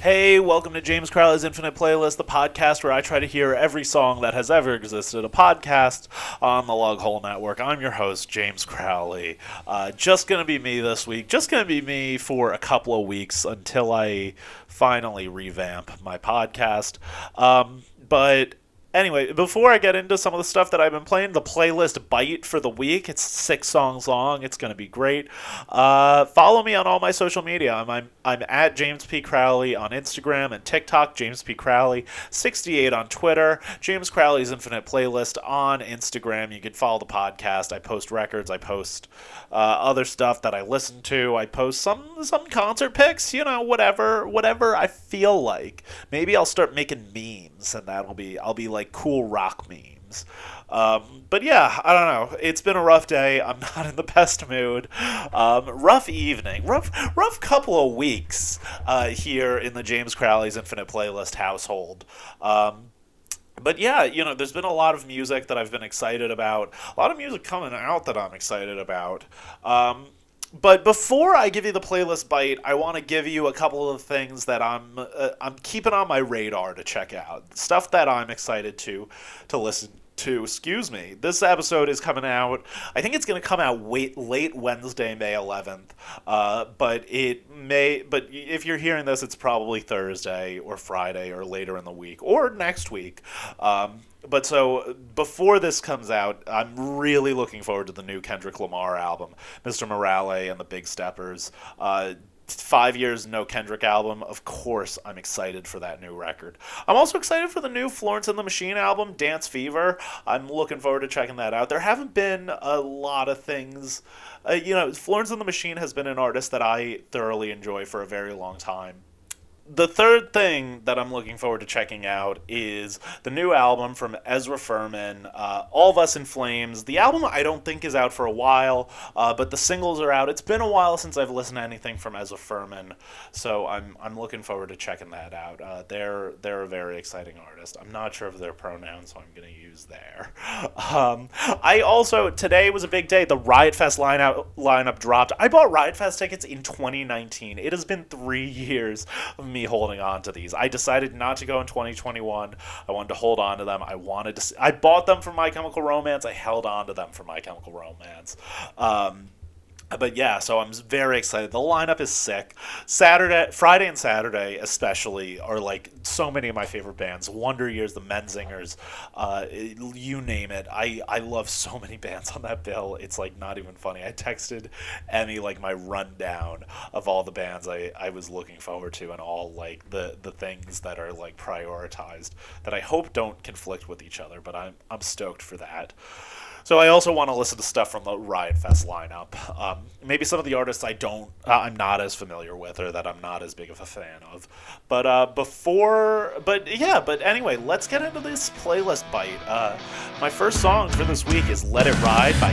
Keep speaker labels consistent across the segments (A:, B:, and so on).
A: Hey, welcome to James Crowley's Infinite Playlist, the podcast where I try to hear every song that has ever existed, a podcast on the Lughole Network. I'm your host, James Crowley. Uh, just going to be me this week. Just going to be me for a couple of weeks until I finally revamp my podcast. Um, but Anyway, before I get into some of the stuff that I've been playing, the playlist bite for the week. It's six songs long. It's going to be great. Uh, follow me on all my social media. I'm, I'm, I'm at James P. Crowley on Instagram and TikTok, James P. Crowley, 68 on Twitter, James Crowley's Infinite Playlist on Instagram. You can follow the podcast. I post records. I post uh, other stuff that I listen to. I post some some concert pics, you know, whatever, whatever I feel like. Maybe I'll start making memes and that'll be, I'll be like, cool rock memes. Um, but yeah, I don't know. It's been a rough day. I'm not in the best mood. Um, rough evening, rough, rough couple of weeks uh, here in the James Crowley's Infinite Playlist household. Um, but yeah, you know, there's been a lot of music that I've been excited about. A lot of music coming out that I'm excited about. Um, but before I give you the playlist bite, I want to give you a couple of things that I'm uh, I'm keeping on my radar to check out. Stuff that I'm excited to to listen to. Excuse me. This episode is coming out. I think it's going to come out wait, late Wednesday, May 11th. Uh, but it may. But if you're hearing this, it's probably Thursday or Friday or later in the week or next week. Um, but so before this comes out, I'm really looking forward to the new Kendrick Lamar album, Mr. Morale and the Big Steppers. Uh, five years no Kendrick album. Of course, I'm excited for that new record. I'm also excited for the new Florence and the Machine album, Dance Fever. I'm looking forward to checking that out. There haven't been a lot of things. Uh, you know, Florence and the Machine has been an artist that I thoroughly enjoy for a very long time the third thing that I'm looking forward to checking out is the new album from Ezra Furman, uh, All of Us in Flames. The album I don't think is out for a while, uh, but the singles are out. It's been a while since I've listened to anything from Ezra Furman, so I'm I'm looking forward to checking that out. Uh, they're they're a very exciting artist. I'm not sure of their pronouns, so I'm gonna use there. Um, I also today was a big day. The Riot Fest lineup lineup dropped. I bought Riot Fest tickets in 2019. It has been three years of me me holding on to these. I decided not to go in 2021. I wanted to hold on to them. I wanted to. See, I bought them for My Chemical Romance. I held on to them for My Chemical Romance. Um, but yeah, so I'm very excited. The lineup is sick. Saturday, Friday, and Saturday especially are like so many of my favorite bands. Wonder Years, the Menzingers, uh, you name it. I I love so many bands on that bill. It's like not even funny. I texted Emmy like my rundown of all the bands I, I was looking forward to and all like the the things that are like prioritized that I hope don't conflict with each other. But I'm I'm stoked for that. So I also want to listen to stuff from the Riot Fest lineup. Um, maybe some of the artists I don't, uh, I'm not as familiar with, or that I'm not as big of a fan of. But uh, before, but yeah, but anyway, let's get into this playlist bite. Uh, my first song for this week is "Let It Ride" by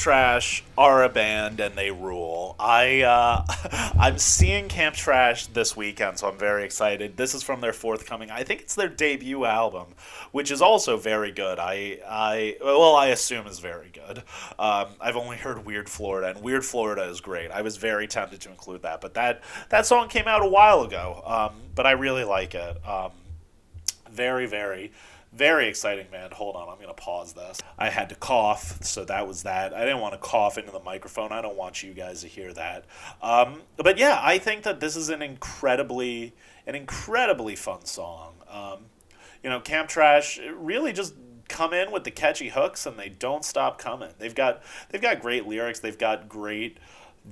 A: Trash are a band and they rule. I uh, I'm seeing Camp Trash this weekend, so I'm very excited. This is from their forthcoming. I think it's their debut album, which is also very good. I I well I assume is very good. Um, I've only heard Weird Florida, and Weird Florida is great. I was very tempted to include that, but that that song came out a while ago. Um, but I really like it. Um, very very very exciting, man. Hold on, I'm going to pause this. I had to cough, so that was that. I didn't want to cough into the microphone. I don't want you guys to hear that. Um, but yeah, I think that this is an incredibly, an incredibly fun song. Um, you know, Camp Trash really just come in with the catchy hooks and they don't stop coming. They've got they've got great lyrics. They've got great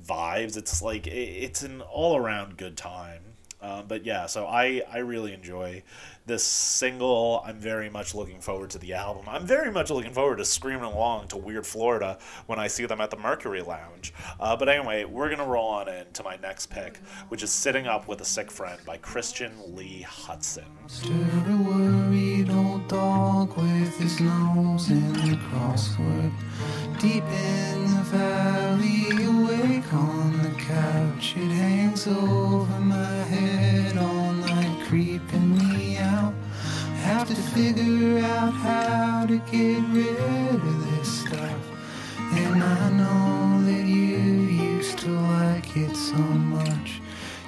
A: vibes. It's like it's an all around good time. Um, but yeah, so I, I really enjoy this single. I'm very much looking forward to the album. I'm very much looking forward to screaming along to Weird Florida when I see them at the Mercury Lounge. Uh, but anyway, we're going to roll on into my next pick, which is Sitting Up with a Sick Friend by Christian Lee Hutson.
B: A worried old dog with his nose in the crossword. Deep in the valley, awake on couch, it hangs over my head all night, creeping me out. I have to figure out how to get rid of this stuff. And I know that you used to like it so much.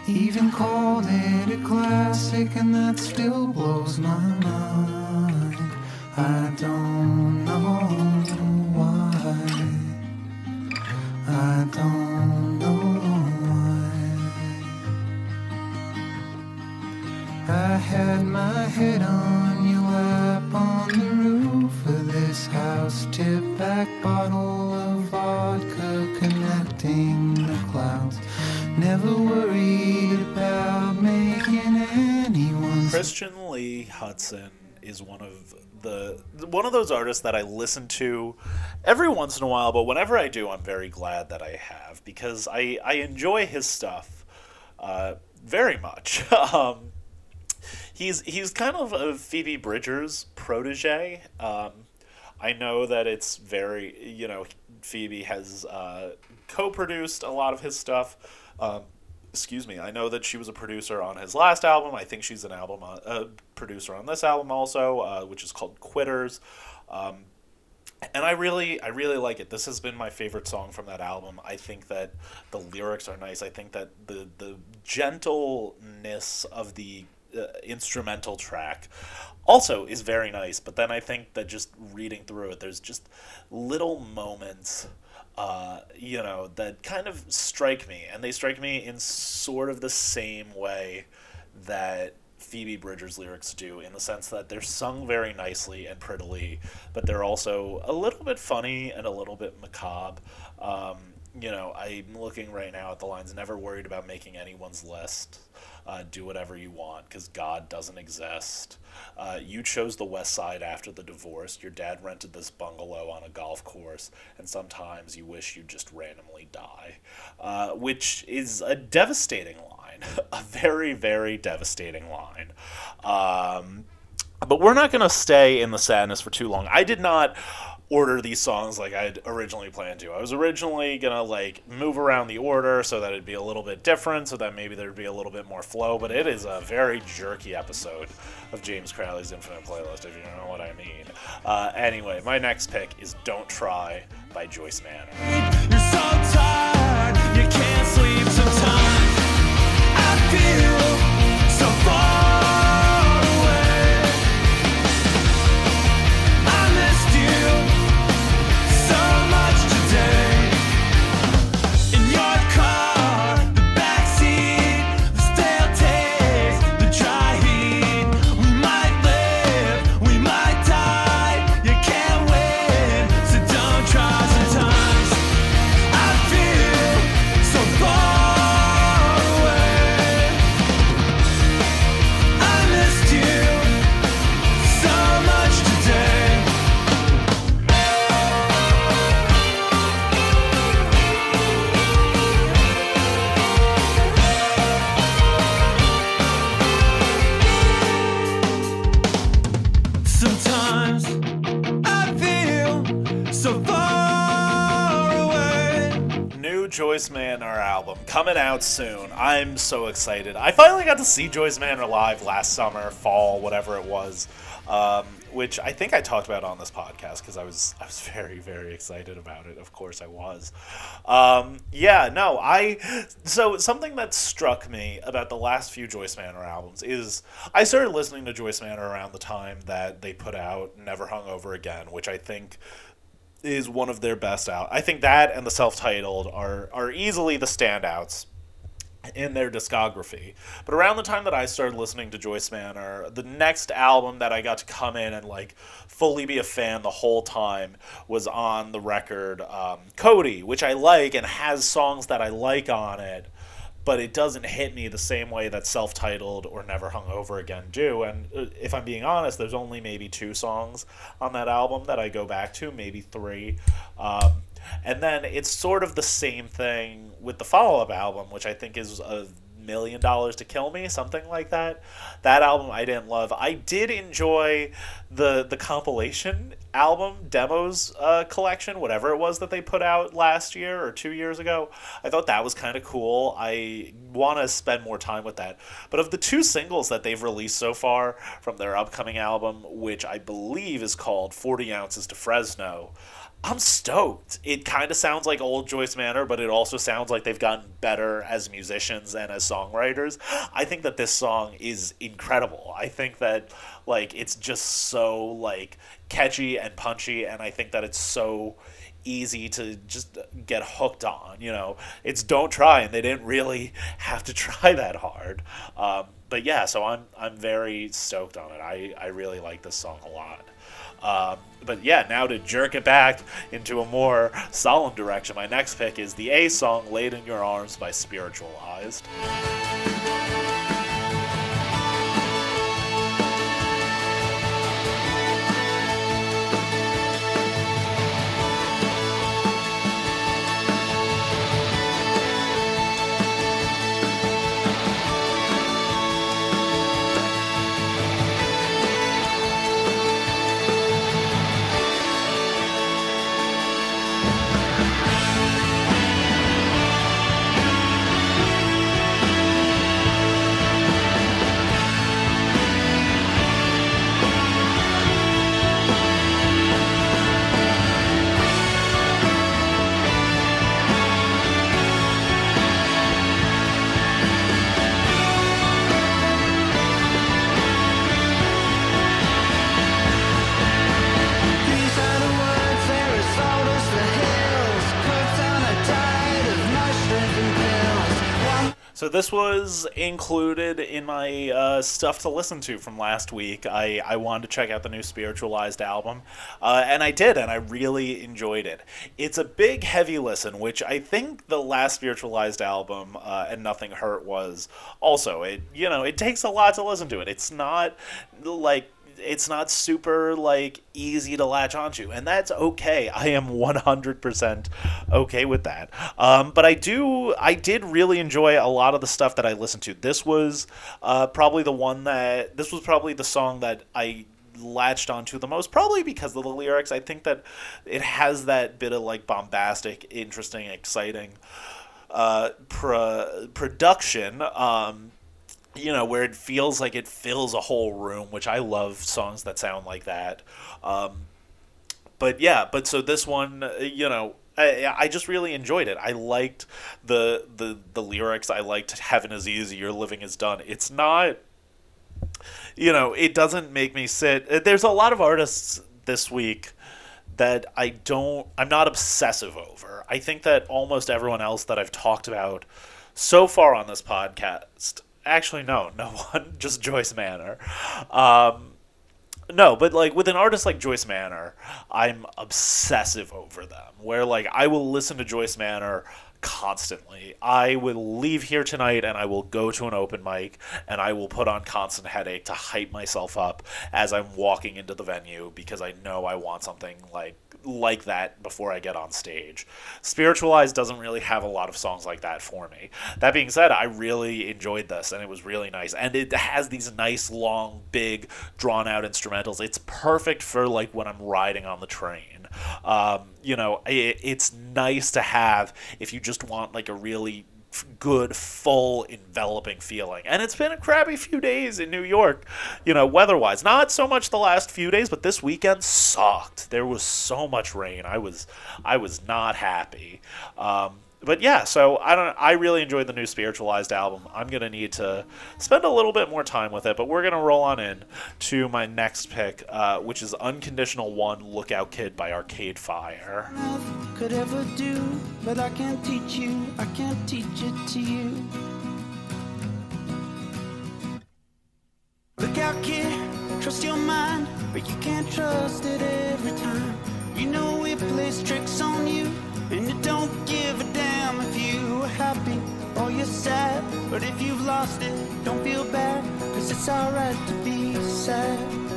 B: Even called it a classic, and that still blows my mind. I don't know why. I don't my head on your lap on the roof of this house. Tip back bottle of vodka connecting the clouds. Never worried about making anyone.
A: Christian Lee Hutson is one of the one of those artists that I listen to every once in a while, but whenever I do, I'm very glad that I have because I I enjoy his stuff uh, very much. um, he's he's kind of a Phoebe Bridgers protege. Um, I know that it's very you know Phoebe has uh, co-produced a lot of his stuff. Um, excuse me. I know that she was a producer on his last album. I think she's an album uh, a producer on this album also, uh, which is called Quitters. Um, and I really, I really like it. This has been my favorite song from that album. I think that the lyrics are nice. I think that the the gentleness of the uh, instrumental track also is very nice. But then I think that just reading through it, there's just little moments uh, you know, that kind of strike me, and they strike me in sort of the same way that Phoebe Bridgers' lyrics do, in the sense that they're sung very nicely and prettily, but they're also a little bit funny and a little bit macabre. Um, you know, I'm looking right now at the lines, never worried about making anyone's list. Uh, do whatever you want because God doesn't exist. Uh, you chose the West Side after the divorce. Your dad rented this bungalow on a golf course, and sometimes you wish you'd just randomly die, uh, which is a devastating line. a very, very devastating line. Um, but we're not going to stay in the sadness for too long. I did not order these songs like I'd originally planned to. I was originally gonna like move around the order so that it'd be a little bit different, so that maybe there'd be a little bit more flow. But it is a very jerky episode of James Crowley's Infinite Playlist, if you know what I mean. Uh, anyway, my next pick is "Don't Try" by Joyce Manor.
C: So far away.
A: New Joyce Manor album coming out soon. I'm so excited. I finally got to see Joyce Manor live last summer, fall, whatever it was. Um, which I think I talked about on this podcast because I was I was very very excited about it. Of course I was. Um, yeah, no, I so something that struck me about the last few Joyce Manor albums is I started listening to Joyce Manor around the time that they put out Never Hung Over Again, which I think is one of their best out. I think that and the self-titled are are easily the standouts in their discography. But around the time that I started listening to Joyce Manor, the next album that I got to come in and like fully be a fan the whole time was on the record um, Cody, which I like and has songs that I like on it. But it doesn't hit me the same way that self-titled or Never Hung Over Again do. And uh, if I'm being honest, there's only maybe two songs on that album that I go back to, maybe three. Um, and then it's sort of the same thing with the follow up album, which I think is a million dollars to kill me, something like that. That album I didn't love. I did enjoy the the compilation album demos uh, collection, whatever it was that they put out last year or two years ago. I thought that was kind of cool. I want to spend more time with that. But of the two singles that they've released so far from their upcoming album, which I believe is called 40 Ounces to Fresno, I'm stoked. It kind of sounds like old Joyce Manor, but it also sounds like they've gotten better as musicians and as songwriters. I think that this song is incredible. I think that like it's just so like catchy and punchy and I think that it's so easy to just get hooked on, you know. It's don't try and they didn't really have to try that hard. Um, but yeah, so I'm I'm very stoked on it. I I really like this song a lot. Um, but yeah, now to jerk it back into a more solemn direction, my next pick is the A song Laid in Your Arms by Spiritualized. This was included in my uh, stuff to listen to from last week. I, I wanted to check out the new Spiritualized album, uh, and I did, and I really enjoyed it. It's a big, heavy listen, which I think the last Spiritualized album, uh, and Nothing Hurt, was also. It you know it takes a lot to listen to it. It's not like it's not super like easy to latch onto and that's okay. I am 100% okay with that. Um, but i do i did really enjoy a lot of the stuff that i listened to. This was uh, probably the one that this was probably the song that i latched onto the most probably because of the lyrics. I think that it has that bit of like bombastic interesting exciting uh, pro- production um, you know, where it feels like it fills a whole room, which I love songs that sound like that. Um, but yeah, but so this one, uh, you know, I, I just really enjoyed it. I liked the the the lyrics. I liked "Heaven is easy, your living is done." It's not, you know, it doesn't make me sit. uh, There's a lot of artists this week that I don't. I'm not obsessive over. I think that almost everyone else that I've talked about so far on this podcast actually no no one just joyce manor. Um, no but like with an artist like joyce manor i'm obsessive over them. Where like i will listen to joyce manor constantly. I will leave here tonight and i will go to an open mic and i will put on constant headache to hype myself up as i'm walking into the venue because i know i want something like like that before I get on stage. Spiritualized doesn't really have a lot of songs like that for me. That being said, I really enjoyed this and it was really nice. And it has these nice, long, big, drawn out instrumentals. It's perfect for like when I'm riding on the train. Um, you know, it, it's nice to have if you just want like a really good, full, enveloping feeling. And it's been a crappy few days in New York, you know, weather wise. Not so much the last few days, but this weekend sucked. There was so much rain. I was I was not happy. Um, but yeah, so I don't. I really enjoyed the new spiritualized album. I'm gonna need to spend a little bit more time with it, but we're gonna roll on in to my next pick, uh, which is Unconditional One Lookout Kid by Arcade Fire.
C: could ever do, but I can't teach you, I can't teach it to you. Kid, trust your mind, but you can't trust it every time. You know it plays tricks on you, and it don't give a you're sad. But if you've lost it, don't feel bad, cause it's alright to be sad.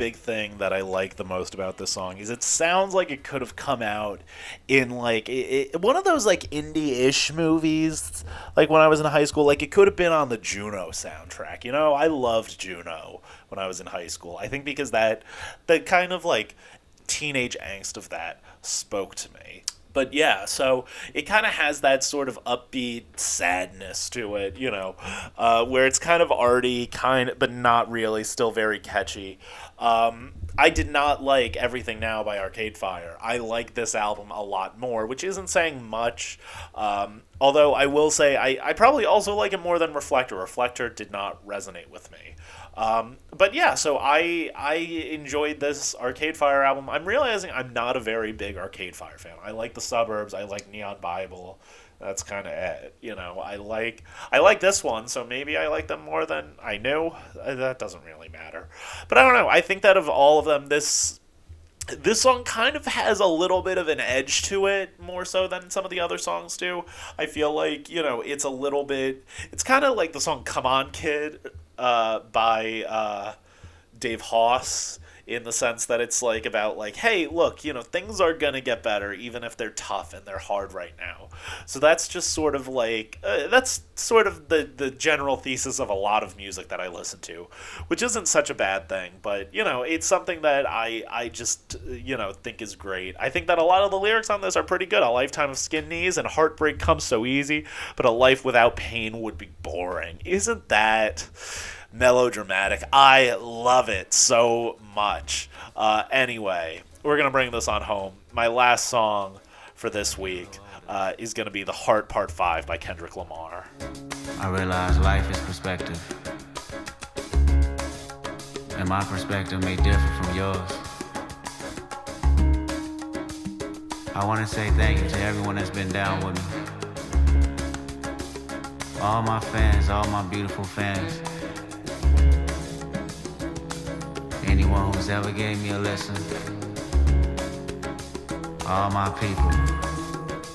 A: Big thing that I like the most about this song is it sounds like it could have come out in like it, it, one of those like indie-ish movies, like when I was in high school. Like it could have been on the Juno soundtrack. You know, I loved Juno when I was in high school. I think because that the kind of like teenage angst of that spoke to me. But yeah, so it kind of has that sort of upbeat sadness to it, you know, uh, where it's kind of arty, kind but not really, still very catchy. Um, I did not like Everything Now by Arcade Fire. I like this album a lot more, which isn't saying much. Um, although I will say I, I probably also like it more than Reflector. Reflector did not resonate with me. Um, but yeah, so I I enjoyed this Arcade Fire album. I'm realizing I'm not a very big Arcade Fire fan. I like the Suburbs. I like Neon Bible. That's kind of it. You know, I like I like this one, so maybe I like them more than I knew. Uh, That doesn't really matter. But I don't know. I think that of all of them, this this song kind of has a little bit of an edge to it more so than some of the other songs do i feel like you know it's a little bit it's kind of like the song come on kid uh, by uh, dave Hause in the sense that it's like about like hey look you know things are gonna get better even if they're tough and they're hard right now. So that's just sort of like uh, that's sort of the the general thesis of a lot of music that i listen to which isn't such a bad thing but you know it's something that i i just you know think is great. I think that a lot of the lyrics on this are pretty good. A lifetime of skin knees and heartbreak comes so easy but a life without pain would be boring. Isn't that melodramatic. I love it so much. Uh, anyway, we're going to bring this on home. My last song for this week uh, is going to be The Heart Part 5 by Kendrick Lamar.
D: I realize life is perspective. And my perspective may differ from yours. I want to say thank you to everyone that's been down with me. All my fans, all my beautiful fans. Anyone who's ever gave me a lesson, All my people.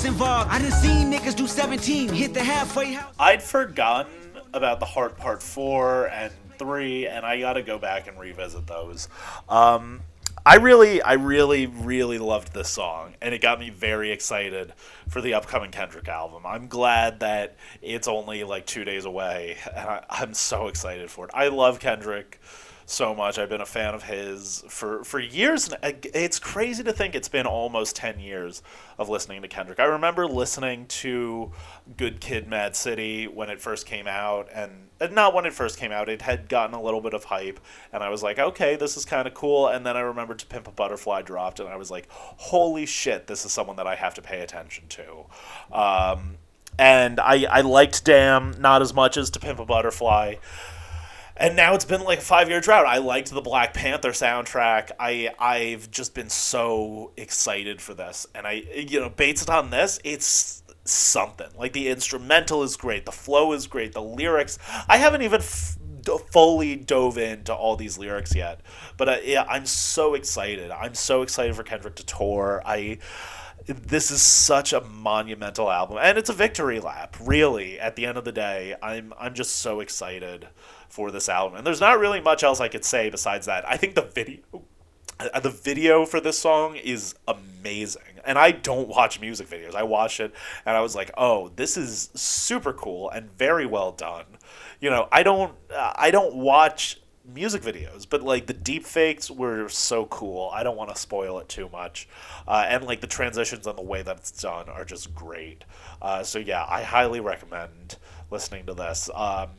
E: coaches involved. I done seen niggas do 17, hit the halfway house.
A: I'd forgotten about The Heart Part 4 and 3, and I got to go back and revisit those. Um, I really, I really, really loved this song, and it got me very excited for the upcoming Kendrick album. I'm glad that it's only like two days away, and I, I'm so excited for it. I love Kendrick so much. I've been a fan of his for for years. It's crazy to think it's been almost ten years of listening to Kendrick. I remember listening to Good Kid, Mad City when it first came out, and not when it first came out. It had gotten a little bit of hype, and I was like, okay, this is kind of cool. And then I remember To Pimp a Butterfly dropped, and I was like, holy shit, this is someone that I have to pay attention to. Um, and I, I liked Damn not as much as To Pimp a Butterfly. And now it's been like a five year drought. I liked the Black Panther soundtrack. I I've just been so excited for this, and I you know based on this, it's something. Like the instrumental is great, the flow is great, the lyrics. I haven't even fully dove into all these lyrics yet, but uh, yeah, I'm so excited. I'm so excited for Kendrick to tour. I this is such a monumental album and it's a victory lap really at the end of the day i'm i'm just so excited for this album and there's not really much else i could say besides that i think the video uh, the video for this song is amazing and i don't watch music videos i watched it and i was like oh this is super cool and very well done you know i don't uh, i don't watch music videos, but like the deep fakes were so cool. I don't want to spoil it too much, uh, and like the transitions and the way that it's done are just great. Uh, so yeah, I highly recommend listening to this. Um,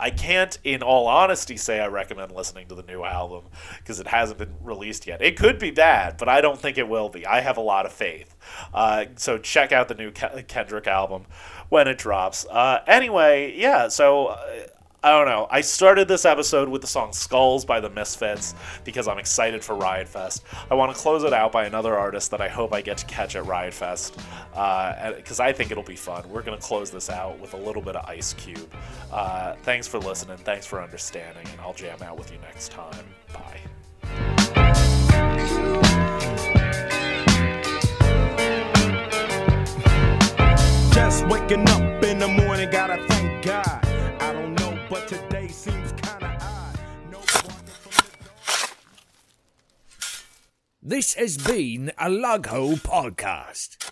A: I can't, in all honesty, say I recommend listening to the new album because it hasn't been released yet. It could be bad, but I don't think it will be. I have a lot of faith. Uh, so check out the new Kendrick album when it drops. Uh, anyway, yeah, so uh, I don't know. I started this episode with the song Skulls by the Misfits because I'm excited for Riot Fest. I want to close it out by another artist that I hope I get to catch at Riot Fest because uh, I think it'll be fun. We're going to close this out with a little bit of Ice Cube. Uh, thanks for listening. Thanks for understanding. And I'll jam out with you next time. Bye.
F: Just waking up in the morning, gotta thank God.
G: This has been a Lughole podcast.